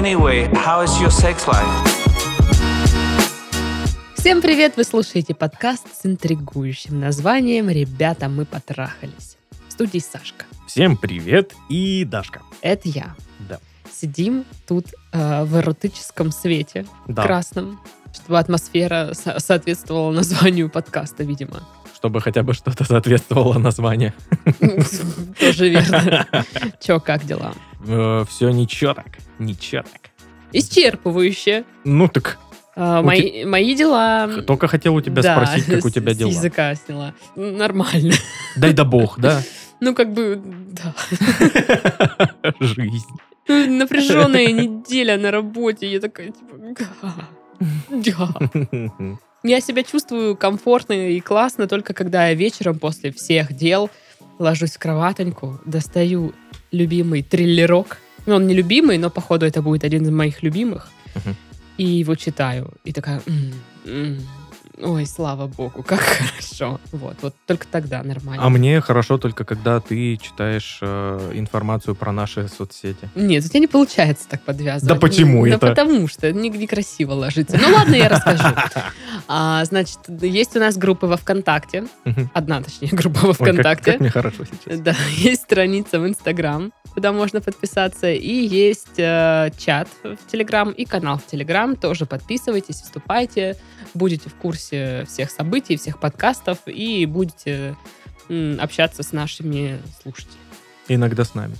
Anyway, how is your sex life? Всем привет! Вы слушаете подкаст с интригующим названием «Ребята, мы потрахались». В студии Сашка. Всем привет и Дашка. Это я. Да. Сидим тут э, в эротическом свете, Да. красном, чтобы атмосфера со- соответствовала названию подкаста, видимо. Чтобы хотя бы что-то соответствовало названию. Тоже верно. Че, как дела? все ничего так, ничего так. Исчерпывающе. Ну так, А, мои, мои дела... только хотел у тебя Да, спросить, как у тебя дела. языка сняла. Нормально. Дай да бог, да? Ну, как бы, да. Жизнь. Напряженная неделя на работе. Я такая, типа, да. Я себя чувствую комфортно и классно только когда я вечером после всех дел ложусь в кроватоньку, достаю любимый триллерок. Ну, он не любимый, но, походу, это будет один из моих любимых. Мгм. И его читаю. И такая, «М, м, ой, слава богу, как хорошо. Вот, вот только тогда нормально. А мне хорошо только когда ты читаешь э, информацию про наши соцсети. Нет, у тебя не получается так подвязывать. Да почему Ну, это? потому что не- некрасиво ложиться. Ну ладно, я расскажу. А, значит, есть у нас группы во ВКонтакте. Одна, точнее, группа во Ой, как- ВКонтакте. Как мне хорошо сейчас. Да, есть страница в Инстаграм, куда можно подписаться, и есть э, чат в Телеграм и канал в Телеграм. Тоже подписывайтесь, вступайте, будете в курсе всех событий, всех подкастов и будете общаться с нашими слушателями. Иногда с нами.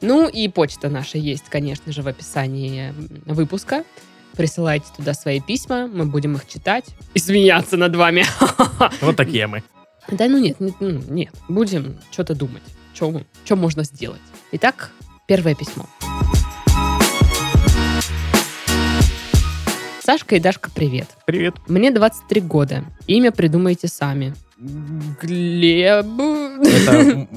Ну и почта наша есть, конечно же, в описании выпуска. Присылайте туда свои письма, мы будем их читать и смеяться над вами. Вот такие мы. Да ну нет, нет, ну, нет. будем что-то думать, что можно сделать. Итак, первое письмо. Сашка и Дашка, привет. Привет. Мне 23 года. Имя придумайте сами. Глеб. Это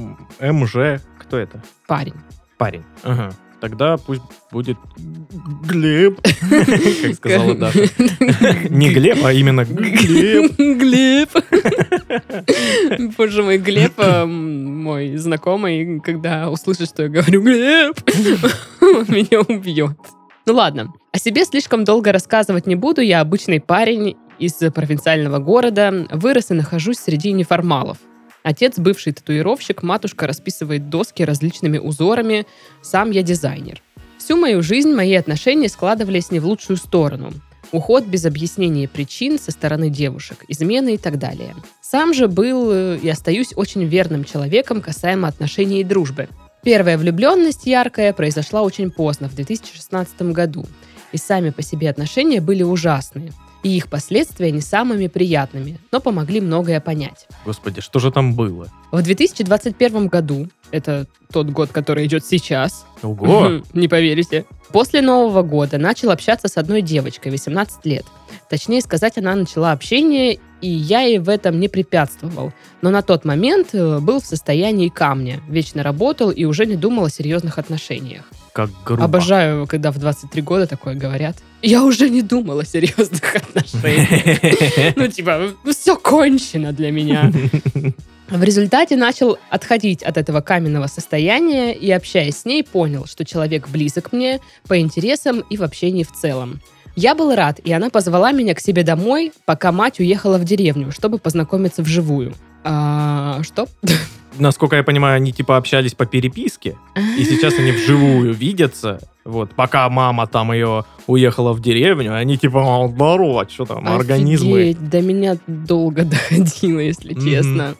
МЖ. Кто это? Парень. Парень. Ага. Тогда пусть будет Глеб, как сказала Даша. Не Глеб, а именно Глеб. Глеб. Боже мой, Глеб, э, мой знакомый, когда услышит, что я говорю Глеб, он меня убьет. Ну ладно, о себе слишком долго рассказывать не буду. Я обычный парень из провинциального города, вырос и нахожусь среди неформалов. Отец бывший татуировщик, матушка расписывает доски различными узорами, сам я дизайнер. Всю мою жизнь мои отношения складывались не в лучшую сторону. Уход без объяснения причин со стороны девушек, измены и так далее. Сам же был э, и остаюсь очень верным человеком касаемо отношений и дружбы. Первая влюбленность яркая произошла очень поздно, в 2016 году. И сами по себе отношения были ужасные. И их последствия не самыми приятными, но помогли многое понять. Господи, что же там было? В 2021 году, это тот год, который идет сейчас, Ого! Не поверите. После Нового года начал общаться с одной девочкой, 18 лет. Точнее сказать, она начала общение, и я ей в этом не препятствовал. Но на тот момент э, был в состоянии камня, вечно работал и уже не думал о серьезных отношениях. Как грубо. Обожаю, когда в 23 года такое говорят. Я уже не думал о серьезных отношениях. Ну, типа, все кончено для меня. В результате начал отходить от этого каменного состояния и, общаясь с ней, понял, что человек близок мне по интересам и в общении в целом. Я был рад, и она позвала меня к себе домой, пока мать уехала в деревню, чтобы познакомиться вживую. А, что? Насколько я понимаю, они типа общались по переписке, и сейчас они вживую видятся. Вот, пока мама там ее уехала в деревню, они типа, «А, здорово, что там, организмы. Офигеть, до меня долго доходило, если Мгм. честно.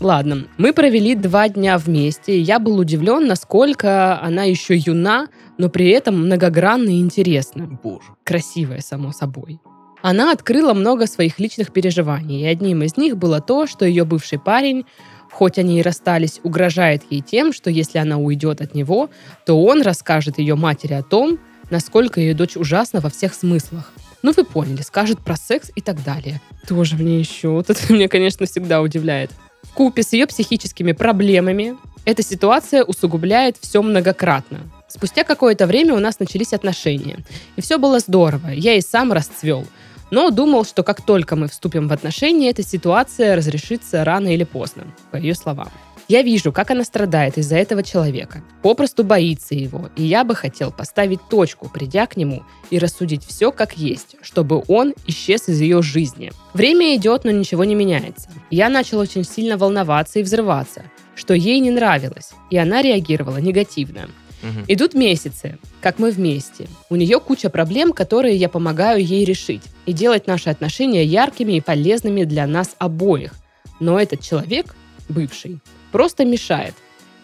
Ладно, мы провели два дня вместе, и я был удивлен, насколько она еще юна, но при этом многогранна и интересна. Боже. Красивая, само собой. Она открыла много своих личных переживаний, и одним из них было то, что ее бывший парень, хоть они и расстались, угрожает ей тем, что если она уйдет от него, то он расскажет ее матери о том, насколько ее дочь ужасна во всех смыслах. Ну, вы поняли, скажет про секс и так далее. Тоже мне еще. Вот это меня, конечно, всегда удивляет. В купе с ее психическими проблемами эта ситуация усугубляет все многократно. Спустя какое-то время у нас начались отношения. И все было здорово, я и сам расцвел. Но думал, что как только мы вступим в отношения, эта ситуация разрешится рано или поздно, по ее словам. Я вижу, как она страдает из-за этого человека. Попросту боится его. И я бы хотел поставить точку, придя к нему, и рассудить все как есть, чтобы он исчез из ее жизни. Время идет, но ничего не меняется. Я начал очень сильно волноваться и взрываться, что ей не нравилось, и она реагировала негативно. Мгм. Идут месяцы, как мы вместе. У нее куча проблем, которые я помогаю ей решить и делать наши отношения яркими и полезными для нас обоих. Но этот человек, бывший, просто мешает.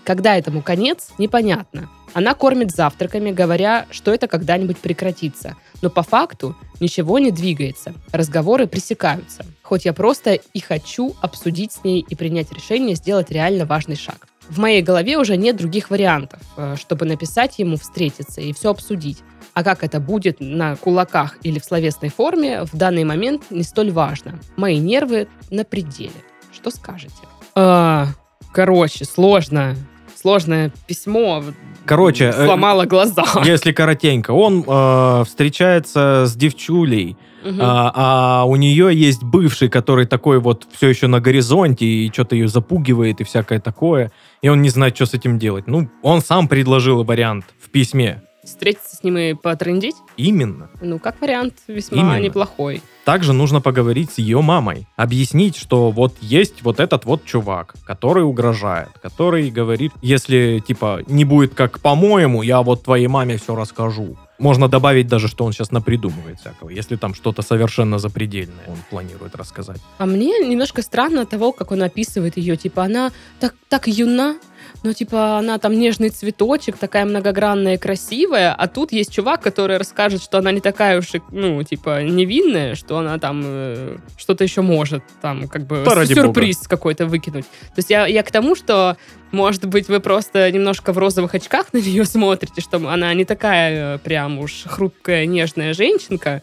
Когда этому конец, непонятно. Она кормит завтраками, говоря, что это когда-нибудь прекратится. Но по факту ничего не двигается. Разговоры пресекаются. Хоть я просто и хочу обсудить с ней и принять решение сделать реально важный шаг. В моей голове уже нет других вариантов, э, чтобы написать ему встретиться и все обсудить. А как это будет на кулаках или в словесной форме, в данный момент не столь важно. Мои нервы на пределе. Что скажете? А, короче, сложно. Сложное письмо. Короче, э, Сломало глаза. если коротенько, он э, встречается с девчулей, Мгм. а, а у нее есть бывший, который такой вот все еще на горизонте и что-то ее запугивает и всякое такое, и он не знает, что с этим делать. Ну, он сам предложил вариант в письме. Встретиться с ним и потрындить? Именно. Ну, как вариант, весьма Именно. неплохой. Также нужно поговорить с ее мамой, объяснить, что вот есть вот этот вот чувак, который угрожает, который говорит, если типа не будет как по-моему, я вот твоей маме все расскажу. Можно добавить даже, что он сейчас напридумывает всякого, если там что-то совершенно запредельное он планирует рассказать. А мне немножко странно того, как он описывает ее. Типа, она так, так юна, но типа она там нежный цветочек, такая многогранная и красивая, а тут есть чувак, который расскажет, что она не такая уж, и, ну, типа, невинная, что она там э, что-то еще может, там, как бы, Да сюрприз какой-то выкинуть. То есть я, я к тому, что, может быть, вы просто немножко в розовых очках на нее смотрите, что она не такая э, прям уж хрупкая, нежная женщинка,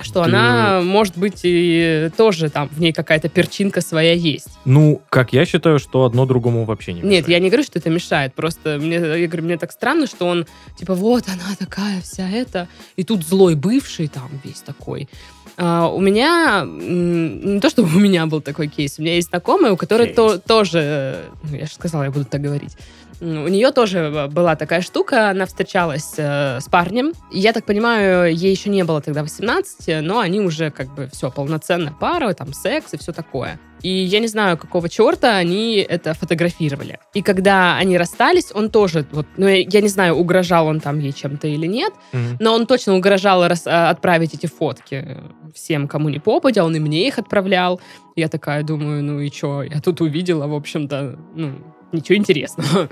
что Да. она, может быть, и тоже там в ней какая-то перчинка своя есть. Ну, как я считаю, что одно другому вообще не Нет, мешает. я не говорю, что это мешает. Просто мне, я говорю, мне так странно, что он, типа, вот она такая вся эта, и тут злой бывший там весь такой. А, у меня, не то чтобы у меня был такой кейс, у меня есть знакомая, у которой Кейс. то, тоже, ну, я же сказала, я буду так говорить, у нее тоже была такая штука, она встречалась э, с парнем, я так понимаю, ей еще не было тогда 18, но они уже как бы все, полноценная пара, там секс и все такое. И я не знаю, какого черта они это фотографировали. И когда они расстались, он тоже, вот, ну, я, не знаю, угрожал он там ей чем-то или нет, Мгм. но он точно угрожал рас- а, отправить эти фотки всем, кому не попадя, он и мне их отправлял. Я такая думаю, ну и что, я тут увидела, в общем-то, ну, ничего интересного.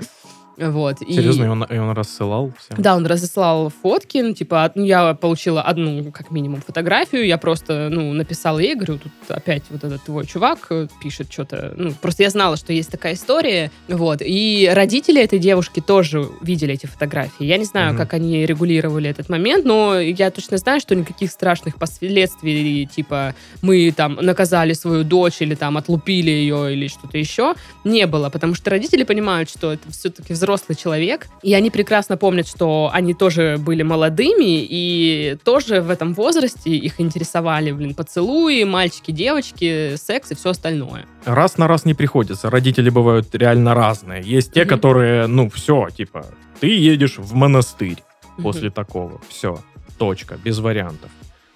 Вот. и- Серьезно, и он, и он рассылал всем? да, он разослал фотки, ну, типа, от- ну, я получила одну, как минимум, фотографию, я просто, ну, написала ей, говорю, тут опять вот этот твой чувак э, пишет что-то, ну, просто я знала, что есть такая история, вот, и родители этой девушки тоже видели эти фотографии, я не знаю, Мгм. как они регулировали этот момент, но я точно знаю, что никаких страшных последствий, типа, мы там наказали свою дочь или там отлупили ее или что-то еще, не было, потому что родители понимают, что это все-таки взрослый человек, и они прекрасно помнят, что они тоже были молодыми, и тоже в этом возрасте их интересовали, блин, поцелуи, мальчики, девочки, секс и все остальное. Раз на раз не приходится. Родители бывают реально разные. Есть те, Мгм. которые, ну, все, типа, ты едешь в монастырь после Мгм. такого. Все. Точка. Без вариантов.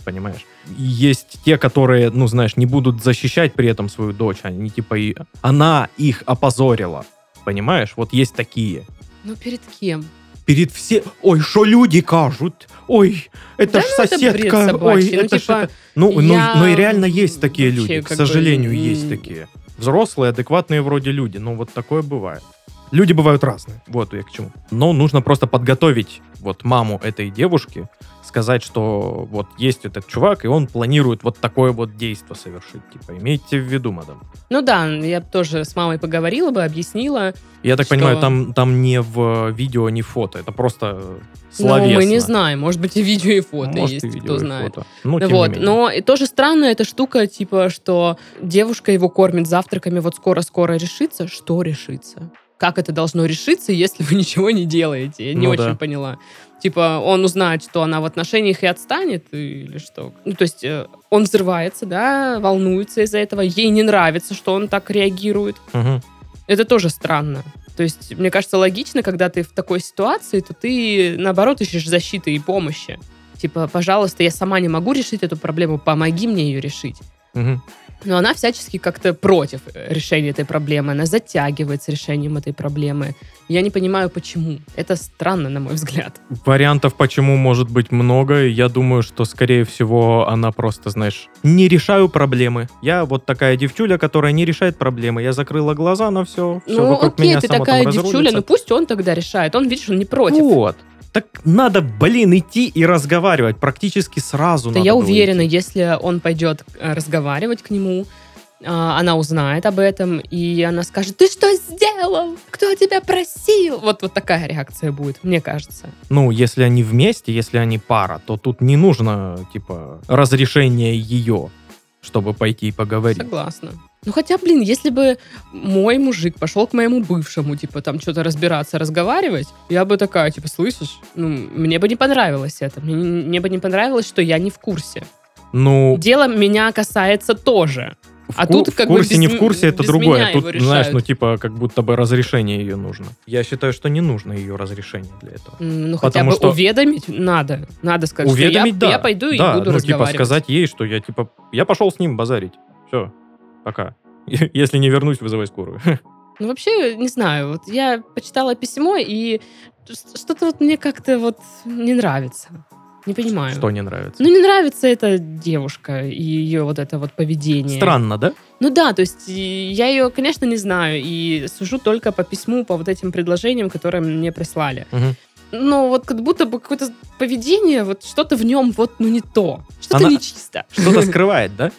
Понимаешь? Есть те, которые, ну, знаешь, не будут защищать при этом свою дочь. Они типа и... Она их опозорила. Понимаешь? Вот есть такие. Ну, перед кем? Перед все... Ой, что люди кажут? Ой, это Да ж ну, это соседка. Ой, собачий. Ну, это ж типа, это- Ну, ну, я ну и реально есть такие вообще люди. К бы, сожалению, м, есть такие. Взрослые, адекватные вроде люди. Ну, вот такое бывает. Люди бывают разные. Вот я к чему. Но нужно просто подготовить вот маму этой девушки, сказать, что вот есть этот чувак, и он планирует вот такое вот действие совершить. Типа, имейте в виду, мадам. Ну да, я тоже с мамой поговорила бы, объяснила. Я так Что? понимаю, там, там не в видео, не фото. Это просто Но словесно. мы не знаем, может быть, и видео, и фото Может, есть, и видео, кто и знает. фото. Ну, тем не вот, менее. но и тоже странная эта штука, типа, что девушка его кормит завтраками, вот скоро-скоро решится. Что решится? Как это должно решиться, если вы ничего не делаете? Я не Ну очень да. поняла. Типа, он узнает, что она в отношениях и отстанет, или что? Ну, то есть, э, он взрывается, да, волнуется из-за этого, ей не нравится, что он так реагирует. Мгм. Это тоже странно. То есть, мне кажется, логично, когда ты в такой ситуации, то ты, наоборот, ищешь защиты и помощи. Типа, пожалуйста, я сама не могу решить эту проблему, помоги мне ее решить. Мгм. Но она всячески как-то против э, решения этой проблемы. Она затягивает с решением этой проблемы. Я не понимаю, почему. Это странно, на мой взгляд. Вариантов, почему может быть много. Я думаю, что, скорее всего, она просто, знаешь, не решаю проблемы. Я вот такая девчуля, которая не решает проблемы. Я закрыла глаза на все. все ну, вокруг окей, меня ты такая девчуля, ну пусть он тогда решает. Он, видишь, он не против. Вот. Так надо, блин, идти и разговаривать практически сразу. Да я уверена, идти. если он пойдет э, разговаривать к нему, а, она узнает об этом, и она скажет, ты что сделал? Кто тебя просил? Вот, вот такая реакция будет, мне кажется. Ну, если они вместе, если они пара, то тут не нужно, типа, разрешение ее, чтобы пойти и поговорить. Согласна. Ну хотя, блин, если бы мой мужик пошел к моему бывшему, типа, там что-то разбираться, разговаривать, я бы такая, типа, слышишь, ну, мне бы не понравилось это. Мне, мне бы не понравилось, что я не в курсе. Ну, Дело меня касается тоже. в, а тут в как бы курсе, без не в курсе, это другое. Тут, знаешь, ну, типа, как будто бы разрешение ее нужно. Я считаю, что не нужно ее разрешение для этого. Ну, хотя Потому бы что- уведомить надо. Надо сказать, Уведомить, что я, да. я пойду и да, буду ну, типа, разговаривать. сказать ей, что я, типа, я пошел с ним базарить. Все, пока. Если не вернусь, вызывай скорую. Ну, вообще, не знаю, вот я почитала письмо, и что-то вот мне как-то вот не нравится. Не понимаю. Что не нравится? Ну, не нравится эта девушка и ее вот это вот поведение. Странно, да? Ну да, то есть я ее, конечно, не знаю, и сужу только по письму, по вот этим предложениям, которые мне прислали. Мгм. Но вот как будто бы какое-то поведение, вот что-то в нем вот, ну, не то. Что-то Она- нечисто. Что-то скрывает, да?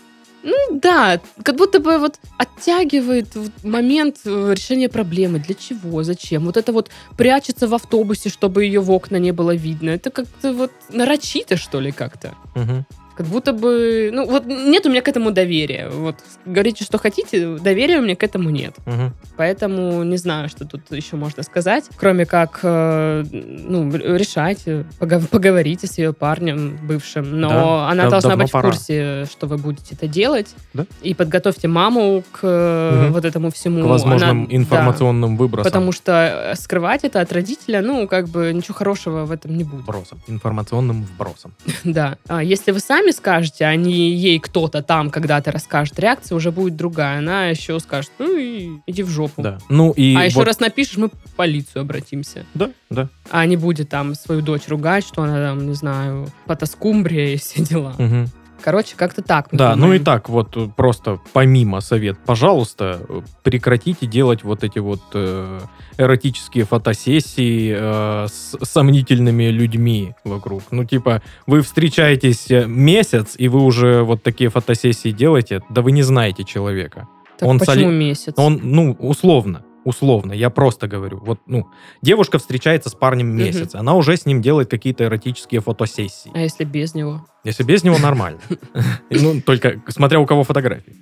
Ну да, как будто бы вот оттягивает момент э, решения проблемы. Для чего? Зачем? Вот это вот прячется в автобусе, чтобы ее в окна не было видно. Это как-то вот нарочито, что ли, как-то. Мгм. Как будто бы... Ну, вот нет у меня к этому доверия. Вот говорите, что хотите, доверия у меня к этому нет. Мгм. Поэтому не знаю, что тут еще можно сказать, кроме как э, ну, решать, э, пого- поговорите с ее парнем бывшим. Но Да, она да, должна быть пора. в курсе, что вы будете это делать. Да. И подготовьте маму к Мгм. вот этому всему. К возможным Она- да, информационным выбросам. потому что э, скрывать это от родителя, ну, как бы ничего хорошего в этом не будет. Вбросом. Информационным вбросом. Да. А если вы сами скажете, а не ей кто-то там когда-то расскажет, реакция уже будет другая. Она еще скажет, ну и иди в жопу. Да. Ну и а еще вот- раз напишешь, мы в полицию обратимся. Да, да. А не будет там свою дочь ругать, что она там, не знаю, потаскумбрия и все дела. Мгм. Короче, как-то так. Да, ну думаем. и так вот э, просто помимо совет, пожалуйста, прекратите делать вот эти вот э, эротические фотосессии э, с сомнительными людьми вокруг. Ну типа вы встречаетесь э, месяц и вы уже вот такие фотосессии делаете, да вы не знаете человека. Так он почему соли- месяц? Он, ну, условно, условно, я просто говорю. Вот, ну, девушка встречается с парнем месяц, она уже с ним делает какие-то эротические фотосессии. А если без него? Если без него нормально. Ну, только смотря у кого фотографии.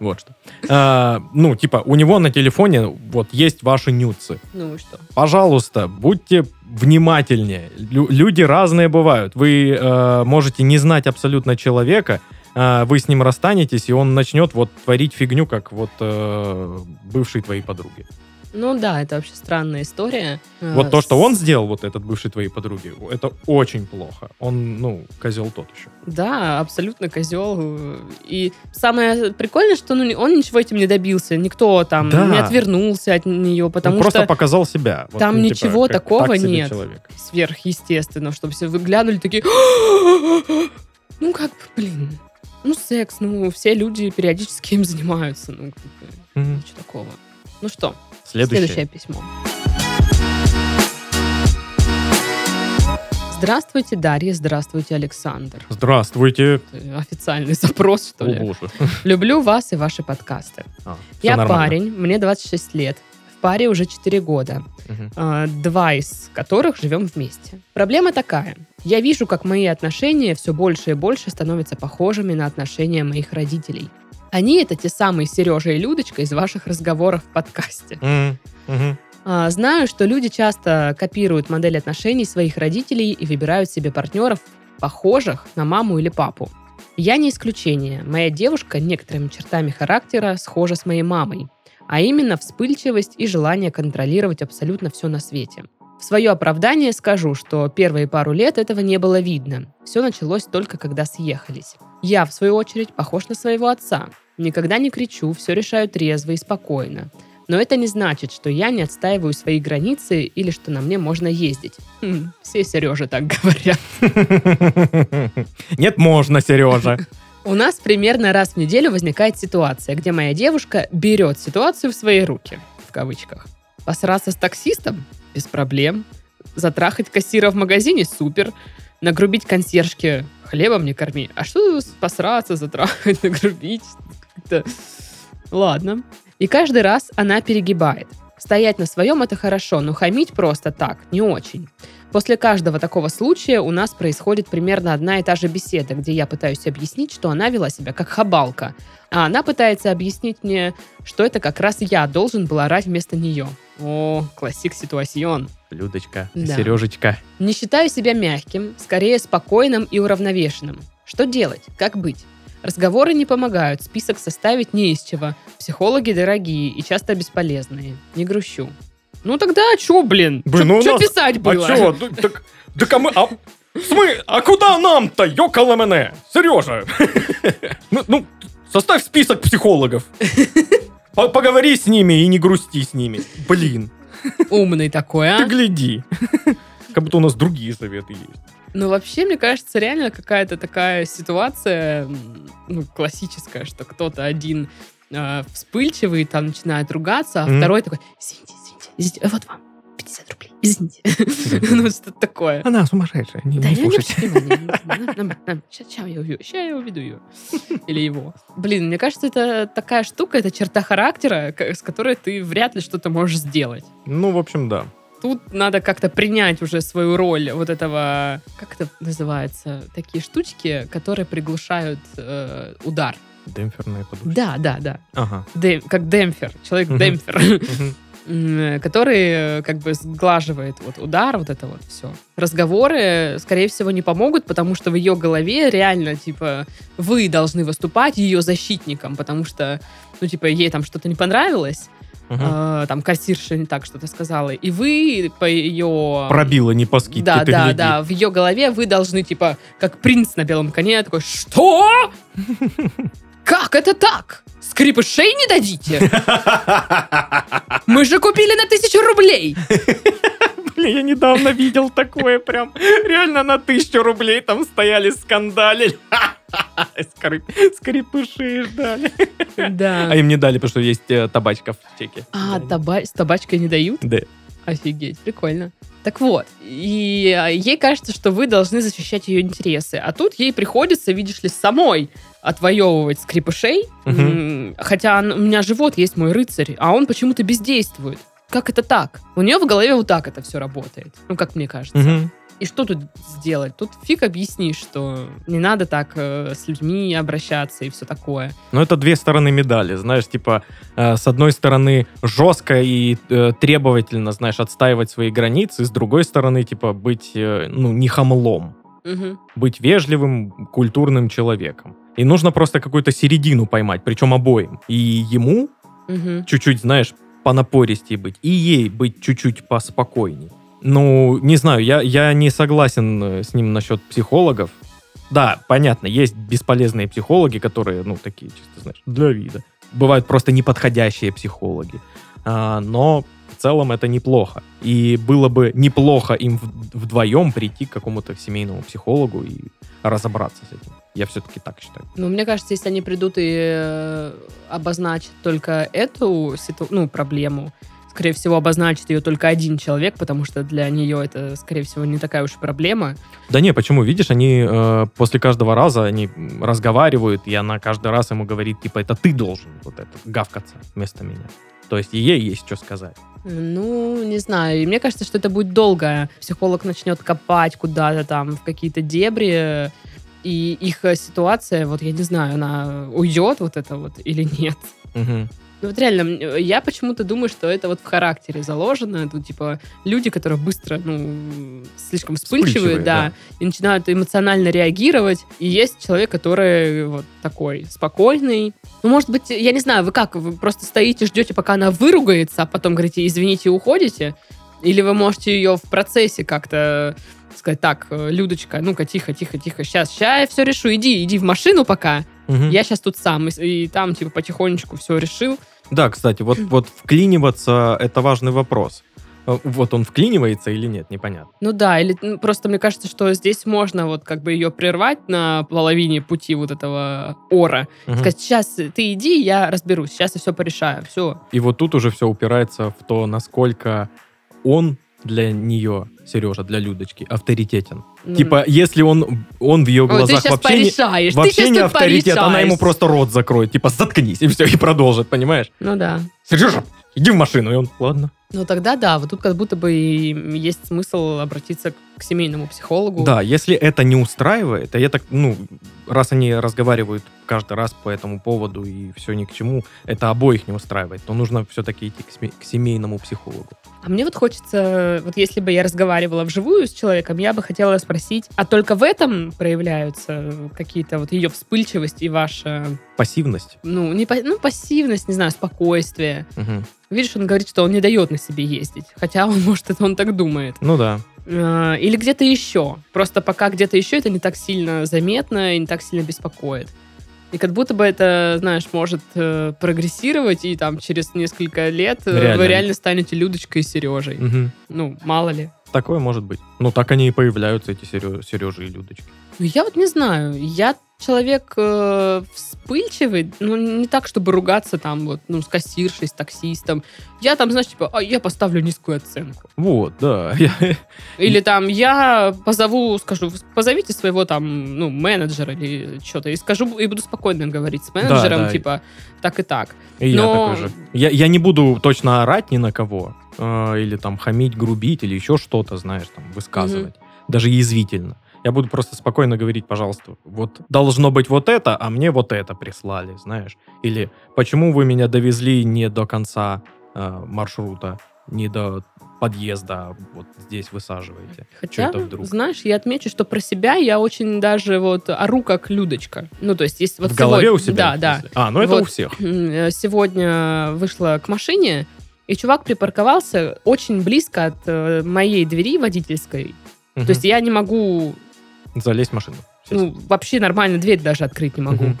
Вот что. А, Ну, типа, у него на телефоне вот есть ваши нюцы. Ну и что? Пожалуйста, будьте внимательнее. Лю- люди разные бывают. Вы э, можете не знать абсолютно человека, вы с ним расстанетесь, и он начнет вот творить фигню, как вот э, бывшей твоей подруги. Ну да, это вообще странная история. Вот А, то, что он сделал, вот этот бывший твоей подруги, это очень плохо. Он, ну, козел тот еще. Да, абсолютно козел. И самое прикольное, что ну, он ничего этим не добился. Никто там Да. не отвернулся от нее, потому он просто что показал себя. Вот, там ну, типа, ничего как такого так нет. человек. сверхъестественно, чтобы все выглянули такие... Ну, как блин, ну, секс, ну, все люди периодически им занимаются. Ну, как бы, Мгм. ничего такого. Ну что, Следующее. следующее письмо. Здравствуйте, Дарья, здравствуйте, Александр. Здравствуйте. Официальный запрос, что О, ли? боже. Люблю вас и ваши подкасты. А, Я нормально. парень, мне 26 лет. В паре уже 4 года. А, два из которых живем вместе. Проблема такая. Я вижу, как мои отношения все больше и больше становятся похожими на отношения моих родителей. Они это те самые Сережа и Людочка из ваших разговоров в подкасте. А, Знаю, что люди часто копируют модель отношений своих родителей и выбирают себе партнеров, похожих на маму или папу. Я не исключение. Моя девушка некоторыми чертами характера схожа с моей мамой. А именно вспыльчивость и желание контролировать абсолютно все на свете. В свое оправдание скажу, что первые пару лет этого не было видно. Все началось только когда съехались. Я, в свою очередь, похож на своего отца. Никогда не кричу, все решаю трезво и спокойно. Но это не значит, что я не отстаиваю свои границы или что на мне можно ездить. Хм, все Сережа так говорят. Нет, можно, Сережа. У нас примерно раз в неделю возникает ситуация, где моя девушка берет ситуацию в свои руки, в кавычках. Посраться с таксистом? Без проблем. Затрахать кассира в магазине? Супер. Нагрубить консьержке? Хлебом не корми. А что посраться, затрахать, нагрубить? Ладно. И каждый раз она перегибает. Стоять на своем это хорошо, но хамить просто так не очень. После каждого такого случая у нас происходит примерно одна и та же беседа, где я пытаюсь объяснить, что она вела себя как хабалка, а она пытается объяснить мне, что это как раз я должен был орать вместо нее. О, классик ситуацион. Людочка, Да. Сережечка. Не считаю себя мягким, скорее спокойным и уравновешенным. Что делать? Как быть? Разговоры не помогают, список составить не из чего. Психологи дорогие и часто бесполезные. Не грущу. Ну тогда что, блин? Блин, ну что нас- писать было? А? Ну, Так, так а мы... А, смы, а куда нам-то, ёкало мене? Сережа! Ну, ну, составь список психологов. По- Поговори с ними и не грусти с ними. Блин, Умный такой, а? ты гляди. Как будто у нас другие советы есть. Ну, вообще, мне кажется, реально какая-то такая ситуация, ну, классическая, что кто-то один э, вспыльчивый, там начинает ругаться, а Мгм. второй такой, извините, извините, э, вот вам 50 рублей, извините. Ну, что-то такое. Она сумасшедшая, не, Да, не я не слушайте. Сейчас я увижу, сейчас я уведу ее. Или его. Блин, мне кажется, это такая штука, это черта характера, с которой ты вряд ли что-то можешь сделать. Ну, в общем, да. Тут надо как-то принять уже свою роль вот этого, как это называется, такие штучки, которые приглушают э, удар. Демпферные подушки. Да, да, да. Ага. Дем- как демпфер, Мгм. М, который э, как бы сглаживает вот удар, вот это вот все. Разговоры, скорее всего, не помогут, потому что в ее голове реально, типа, вы должны выступать ее защитником, потому что, ну, типа, ей там что-то не понравилось, Мгм. э, там кассирша не так что-то сказала, и вы по ее... Пробила не по скидке, Да, да, гляди. да. В ее голове вы должны, типа, как принц на белом коне, такой, что? Как это так? Скрипышей не дадите? Мы же купили на тысячу рублей. Блин, я недавно видел такое прям. Реально на тысячу рублей там стояли, скандалили. Скрип- Скрипыши ждали. Да. А им не дали, потому что есть э, табачка в чеке. А, таба- с табачкой не дают? Да. Офигеть, прикольно. Так вот, и а, ей кажется, что вы должны защищать ее интересы. А тут ей приходится, видишь ли, самой отвоевывать скрипышей. М, Хотя он- у меня живот есть мой рыцарь, а он почему-то бездействует. Как это так? У нее в голове вот так это все работает. Ну, как мне кажется. Мгм. И что тут сделать? Тут фиг объяснишь, что не надо так э, с людьми обращаться и все такое. Но это две стороны медали, знаешь, типа, э, с одной стороны, жестко и э, требовательно, знаешь, отстаивать свои границы, с другой стороны, типа, быть, э, ну, не хамлом. Мгм. быть вежливым, культурным человеком. И нужно просто какую-то середину поймать, причем обоим. И ему Мгм. чуть-чуть, знаешь, понапористее быть, и ей быть чуть-чуть поспокойней. Ну, не знаю, я, я не согласен э, с ним насчет психологов. Да, понятно, есть бесполезные психологи, которые, ну, такие чисто, знаешь, для вида. Бывают просто неподходящие психологи. А, но в целом это неплохо. И было бы неплохо им вдвоем прийти к какому-то семейному психологу и разобраться с этим. Я все-таки так считаю. Ну, мне кажется, если они придут и э, обозначат только эту ситу- ну, проблему, скорее всего, обозначит ее только один человек, потому что для нее это, скорее всего, не такая уж и проблема. Да не, почему? Видишь, они э, после каждого раза они разговаривают, и она каждый раз ему говорит, типа, это ты должен вот это гавкаться вместо меня. То есть ей есть что сказать. Ну, не знаю. И мне кажется, что это будет долго. Психолог начнет копать куда-то там в какие-то дебри, и их э, ситуация, вот я не знаю, она уйдет вот это вот или нет. Мгм. Ну вот реально, м, я почему-то думаю, что это вот в характере заложено. Это типа люди, которые быстро, ну, слишком вспыльчивые, Вспыльчивые, да, да. и начинают эмоционально реагировать. И есть человек, который вот такой спокойный. Ну, может быть, я не знаю, вы как, вы просто стоите, ждете, пока она выругается, а потом говорите, извините, и уходите? Или вы можете ее в процессе как-то сказать, так, э, Людочка, ну-ка, тихо, тихо, тихо, сейчас, сейчас я все решу, иди, иди в машину пока, Мгм. я сейчас тут сам, и, и там, типа, потихонечку все решил. Да, кстати, вот, вот вклиниваться — это важный вопрос. Э, Вот он вклинивается или нет, непонятно. Ну да, или ну, просто мне кажется, что здесь можно вот как бы ее прервать на половине пути вот этого ора. Мгм. Сказать, сейчас ты иди, я разберусь, сейчас я все порешаю, все. И вот тут уже все упирается в то, насколько он для нее, Сережа, для Людочки, авторитетен. Типа, если он, он в ее Ой, глазах вообще, не, порешаешь, вообще не авторитет, она ему порешаешь. просто рот закроет. Типа, заткнись, и все, и продолжит, понимаешь? Ну да. Сережа, иди в машину. И он, ладно. Ну тогда да, вот тут как будто бы и есть смысл обратиться к семейному психологу. Да, если это не устраивает, а я так, ну, раз они разговаривают каждый раз по этому поводу и все ни к чему, это обоих не устраивает, то нужно все-таки идти к, к семейному психологу. А мне вот хочется, вот если бы я разговаривала вживую с человеком, я бы хотела спросить, а только в этом проявляются какие-то вот ее вспыльчивость и ваша, Пассивность. ну, не, ну пассивность, не знаю, спокойствие. Мгм. Видишь, он говорит, что он не дает на себе ездить. Хотя он, может, это он так думает. Ну да. А, Или где-то еще. Просто пока где-то еще это не так сильно заметно и не так сильно беспокоит. И как будто бы это, знаешь, может э, прогрессировать, и там через несколько лет э, Реально. вы реально станете Людочкой и Сережей. Мгм. Ну, мало ли. Такое может быть. Ну, так они и появляются, эти Сережи и Людочки. Ну, я вот не знаю. Я человек э, вспыльчивый, ну, не так, чтобы ругаться там вот, ну, с кассиршей, с таксистом. Я там, знаешь, типа, а, я поставлю низкую оценку. Вот, да. Я- Или там я позову, скажу, позовите своего там, ну, менеджера или что-то, и скажу, и буду спокойно говорить с менеджером, да. типа, так и так. И я Но- такой же. Я, я не буду точно орать ни на кого. э, или там хамить, грубить, или еще что-то, знаешь, там, высказывать. Даже язвительно. Я буду просто спокойно говорить, пожалуйста, вот должно быть вот это, а мне вот это прислали, знаешь. Или почему вы меня довезли не до конца э, маршрута, не до подъезда, а вот здесь высаживаете. Хотя, вдруг? знаешь, я отмечу, что про себя я очень даже вот ору как Людочка. Ну, то есть, есть вот в голове сегодня- у себя? Да, да. А, ну это Вот. у всех. Э, Сегодня вышла к машине, и чувак припарковался очень близко от э, моей двери водительской. Мгм. То есть я не могу, Залезть в машину. сесть. ну, вообще нормально дверь даже открыть не могу. Мгм.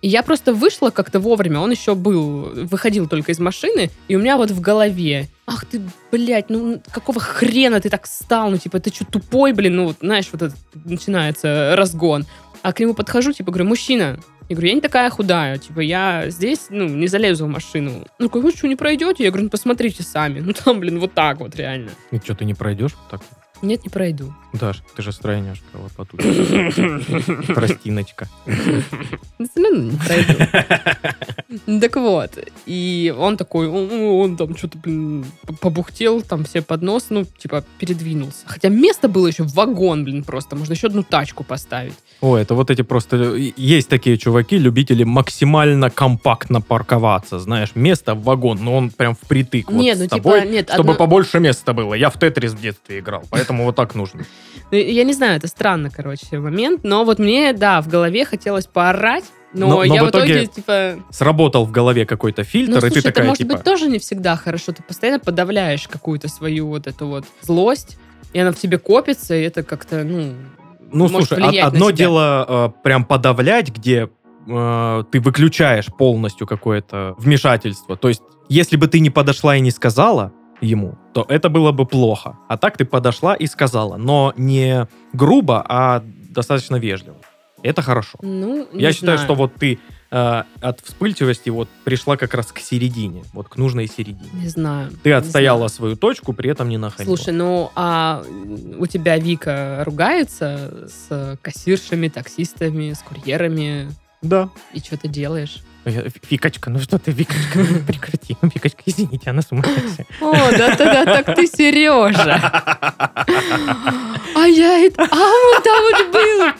И я просто вышла как-то вовремя, он еще был, выходил только из машины, и у меня вот в голове, ах ты, блядь, ну какого хрена ты так стал, ну типа ты что, тупой, блин, ну вот, знаешь, вот этот начинается разгон. А к нему подхожу, типа, говорю, мужчина, я говорю, я не такая худая, типа, я здесь, ну, не залезу в машину. Ну, как вы что, не пройдете? Я говорю, ну, посмотрите сами. Ну, там, блин, вот так вот, реально. И что, ты не пройдешь? Так, Нет, не пройду. Даш, ты же стройняшка, лопату. Простиночка. Ну, всё равно не пройду. Так вот, и он такой, он, там что-то, блин, побухтел, там все под нос, ну, типа, передвинулся. Хотя место было еще вагон, блин, просто. Можно еще одну тачку поставить. О, это вот эти просто... Есть такие чуваки, любители максимально компактно парковаться, знаешь, место в вагон, но он прям впритык вот нет, с ну, тобой, типа, нет, чтобы одно- побольше места было. Я в Тетрис в детстве играл, поэтому вот так нужно. Ну, Я не знаю, это странно, короче, момент, но вот мне, да, в голове хотелось поорать, но, Но- я в в итоге, итоге типа... Сработал в голове какой-то Ну, фильтр, и слушай, ты это такая, может типа... быть тоже не всегда хорошо. Ты постоянно подавляешь какую-то свою вот эту вот злость, и она в тебе копится, и это как-то, ну... Ну, может слушай, на одно дело э, прям подавлять, где э, ты выключаешь полностью какое-то вмешательство. То есть, если бы ты не подошла и не сказала ему, то это было бы плохо. А так ты подошла и сказала, но не грубо, а достаточно вежливо. Это хорошо. Ну, Я считаю, знаю. что вот ты э, от вспыльчивости вот пришла как раз к середине, вот к нужной середине. Не знаю. Ты отстояла знаю. свою точку, при этом не нахамила. Слушай, ну, а у тебя Вика ругается с кассиршами, таксистами, с курьерами, да. и что ты делаешь? Я, Викочка, ну что ты, Викочка, ну прекрати. Викочка, извините, она сумасшедшая. О, да-да-да, так ты Сережа. А я это... А вот там вот был.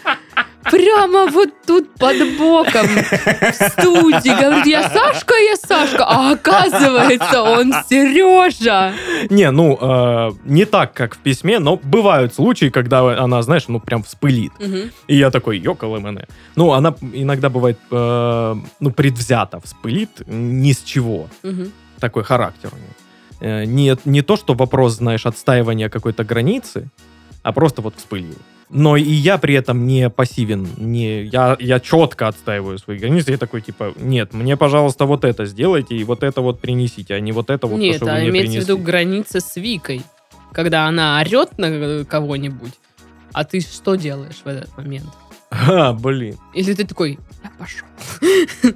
Прямо вот тут под боком в студии. Говорит, я Сашка, я Сашка. А оказывается, он Сережа. Не, ну, э, не так, как в письме, но бывают случаи, когда она, знаешь, ну, прям вспылит. Мгм. И я такой, ёкало мене. Ну, она иногда бывает, э, ну, предвзято вспылит, ни с чего. Мгм. Такой характер у нее. Э, Не, не то, что вопрос, знаешь, отстаивания какой-то границы, а просто вот вспылил. Но и я при этом не пассивен, не, я, я четко отстаиваю свои границы. Я такой, типа, нет, мне, пожалуйста, вот это сделайте и вот это вот принесите, а не вот это вот, то, Нет, что вы а мне имеется в принесли. виду граница с Викой. Когда она орет на э, кого-нибудь, а ты что делаешь в этот момент? А, блин. Или ты такой, я пошел.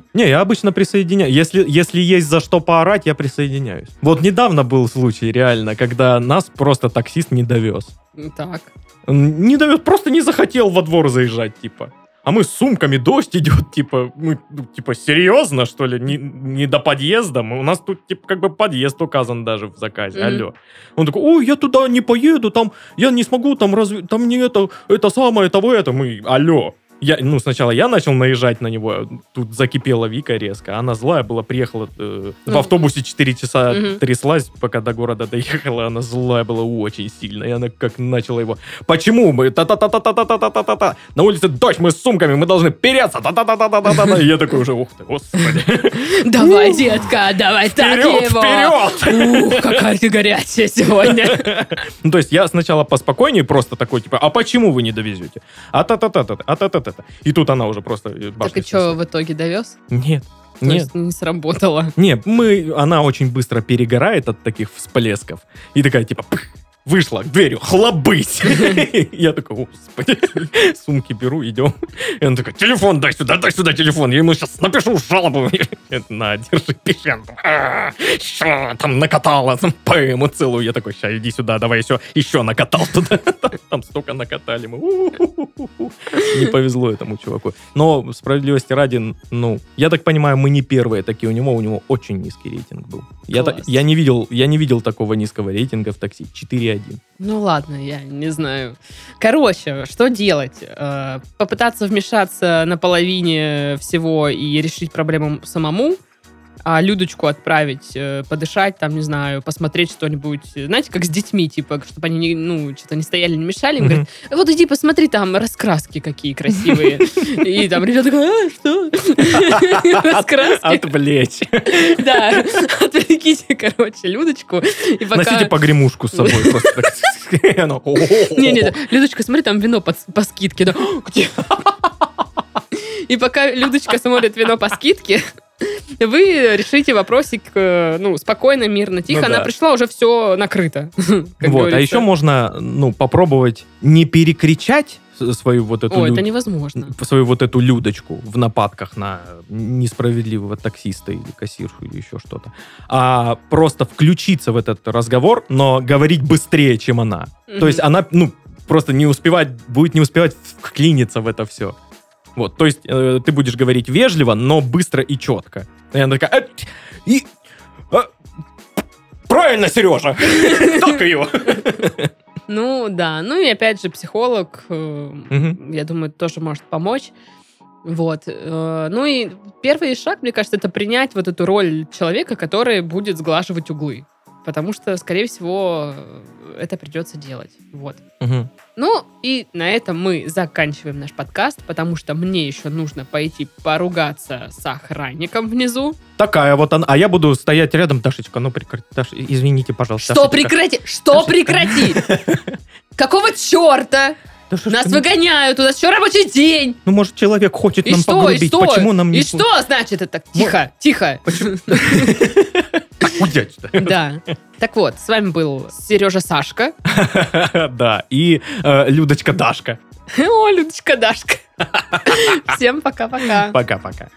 Не, я обычно присоединяюсь. Если, если есть за что поорать, я присоединяюсь. Вот недавно был случай, реально, когда нас просто таксист не довез. Так. Не довез, просто не захотел во двор заезжать, типа. А мы с сумками, дождь идет, типа, мы, ну, типа, серьезно, что ли? Не, не до подъезда? Мы- У нас тут, типа, как бы подъезд указан даже в заказе, Мгм. алло. Он такой, ой, я туда не поеду, там, я не смогу, там, разве, там не это, это самое, того, это, мы, алло. Я, ну, сначала я начал наезжать на него, тут закипела Вика резко, она злая была, приехала э, в Ну, автобусе 4 часа мгм. тряслась, пока до города доехала, она злая была очень сильно, и она как начала его, почему мы, та-та-та-та-та-та-та-та-та, на улице дождь, мы с сумками, мы должны переться, та-та-та-та-та-та-та, и я такой уже, ух ты, господи, Давай, детка, давай так его. вперед! Ух, какая ты горячая сегодня. Ну, то есть я сначала поспокойнее, просто такой, типа, а почему вы не довезете? А та-та-та-та, а та-та-та-та. И тут она уже просто Так и что, в итоге довез? Нет, То нет. есть не сработало. Не, мы, она очень быстро перегорает от таких всплесков. И такая, типа, пых, вышла к дверью, хлобысь. Я такой, господи. Сумки беру, идем. И она такая, телефон дай сюда, дай сюда телефон. Я ему сейчас напишу жалобу. На, держи, пиши. Что там накатала, там поэму целую. Я такой, сейчас иди сюда, давай еще, еще накатал туда. Там столько накатали мы. Не повезло этому чуваку. Но справедливости ради, ну, я так понимаю, мы не первые такие у него, у него очень низкий рейтинг был. Я, я, не видел, я не видел такого низкого рейтинга в такси. 4,1. Ну ладно, я не знаю. Короче, что делать? Э, Попытаться вмешаться на половине всего и решить проблему самому, а Людочку отправить э, подышать, там, не знаю, посмотреть что-нибудь. Знаете, как с детьми, типа, чтобы они, не, ну, что-то не стояли, не мешали. Им говорят, вот иди посмотри, там раскраски какие красивые. И там ребята такой, а, что? Раскраски. Отвлечь. Да, отвлеките, короче, Людочку. Носите погремушку с собой. просто. Не, не, Людочка, смотри, там вино по, скидке. Где? И пока Людочка смотрит вино по скидке, вы решите вопросик, э, ну, спокойно, мирно, тихо. Ну Она да. пришла, уже все накрыто. Вот, а говорится. еще можно, ну, попробовать не перекричать свою вот эту О, лю- это невозможно. свою вот эту людочку в нападках на несправедливого таксиста или кассиршу или еще что-то, а просто включиться в этот разговор, но говорить быстрее, чем она. То есть она, ну, просто не успевать, будет не успевать вклиниться в это все. Вот, то есть э, ты будешь говорить вежливо, но быстро и четко. И она такая, «Э, и, э, правильно, Сережа, так ее. Ну, да. Ну, и опять же, психолог, э, я думаю, тоже может помочь. Вот. Ну и первый шаг, мне кажется, это принять вот эту роль человека, который будет сглаживать углы. Потому что, скорее всего, это придется делать. Вот. Мгм. Ну, и на этом мы заканчиваем наш подкаст, потому что мне еще нужно пойти поругаться с охранником внизу. Такая вот она. А я буду стоять рядом, Дашечка, ну прекрати. Даш, извините, пожалуйста. Что Дашечка. прекрати? Что Дашечка. прекрати? Какого черта? Дашечка, Нас ну, выгоняют, у нас еще рабочий день. Ну, может, человек хочет И нам что, и погрубить. что? Почему нам не... И что значит это? Тихо, тихо. Удять. Да. Так вот, с вами был Сережа Сашка. Да, и э, Людочка Дашка. О, Людочка Дашка. Всем пока-пока. Пока-пока.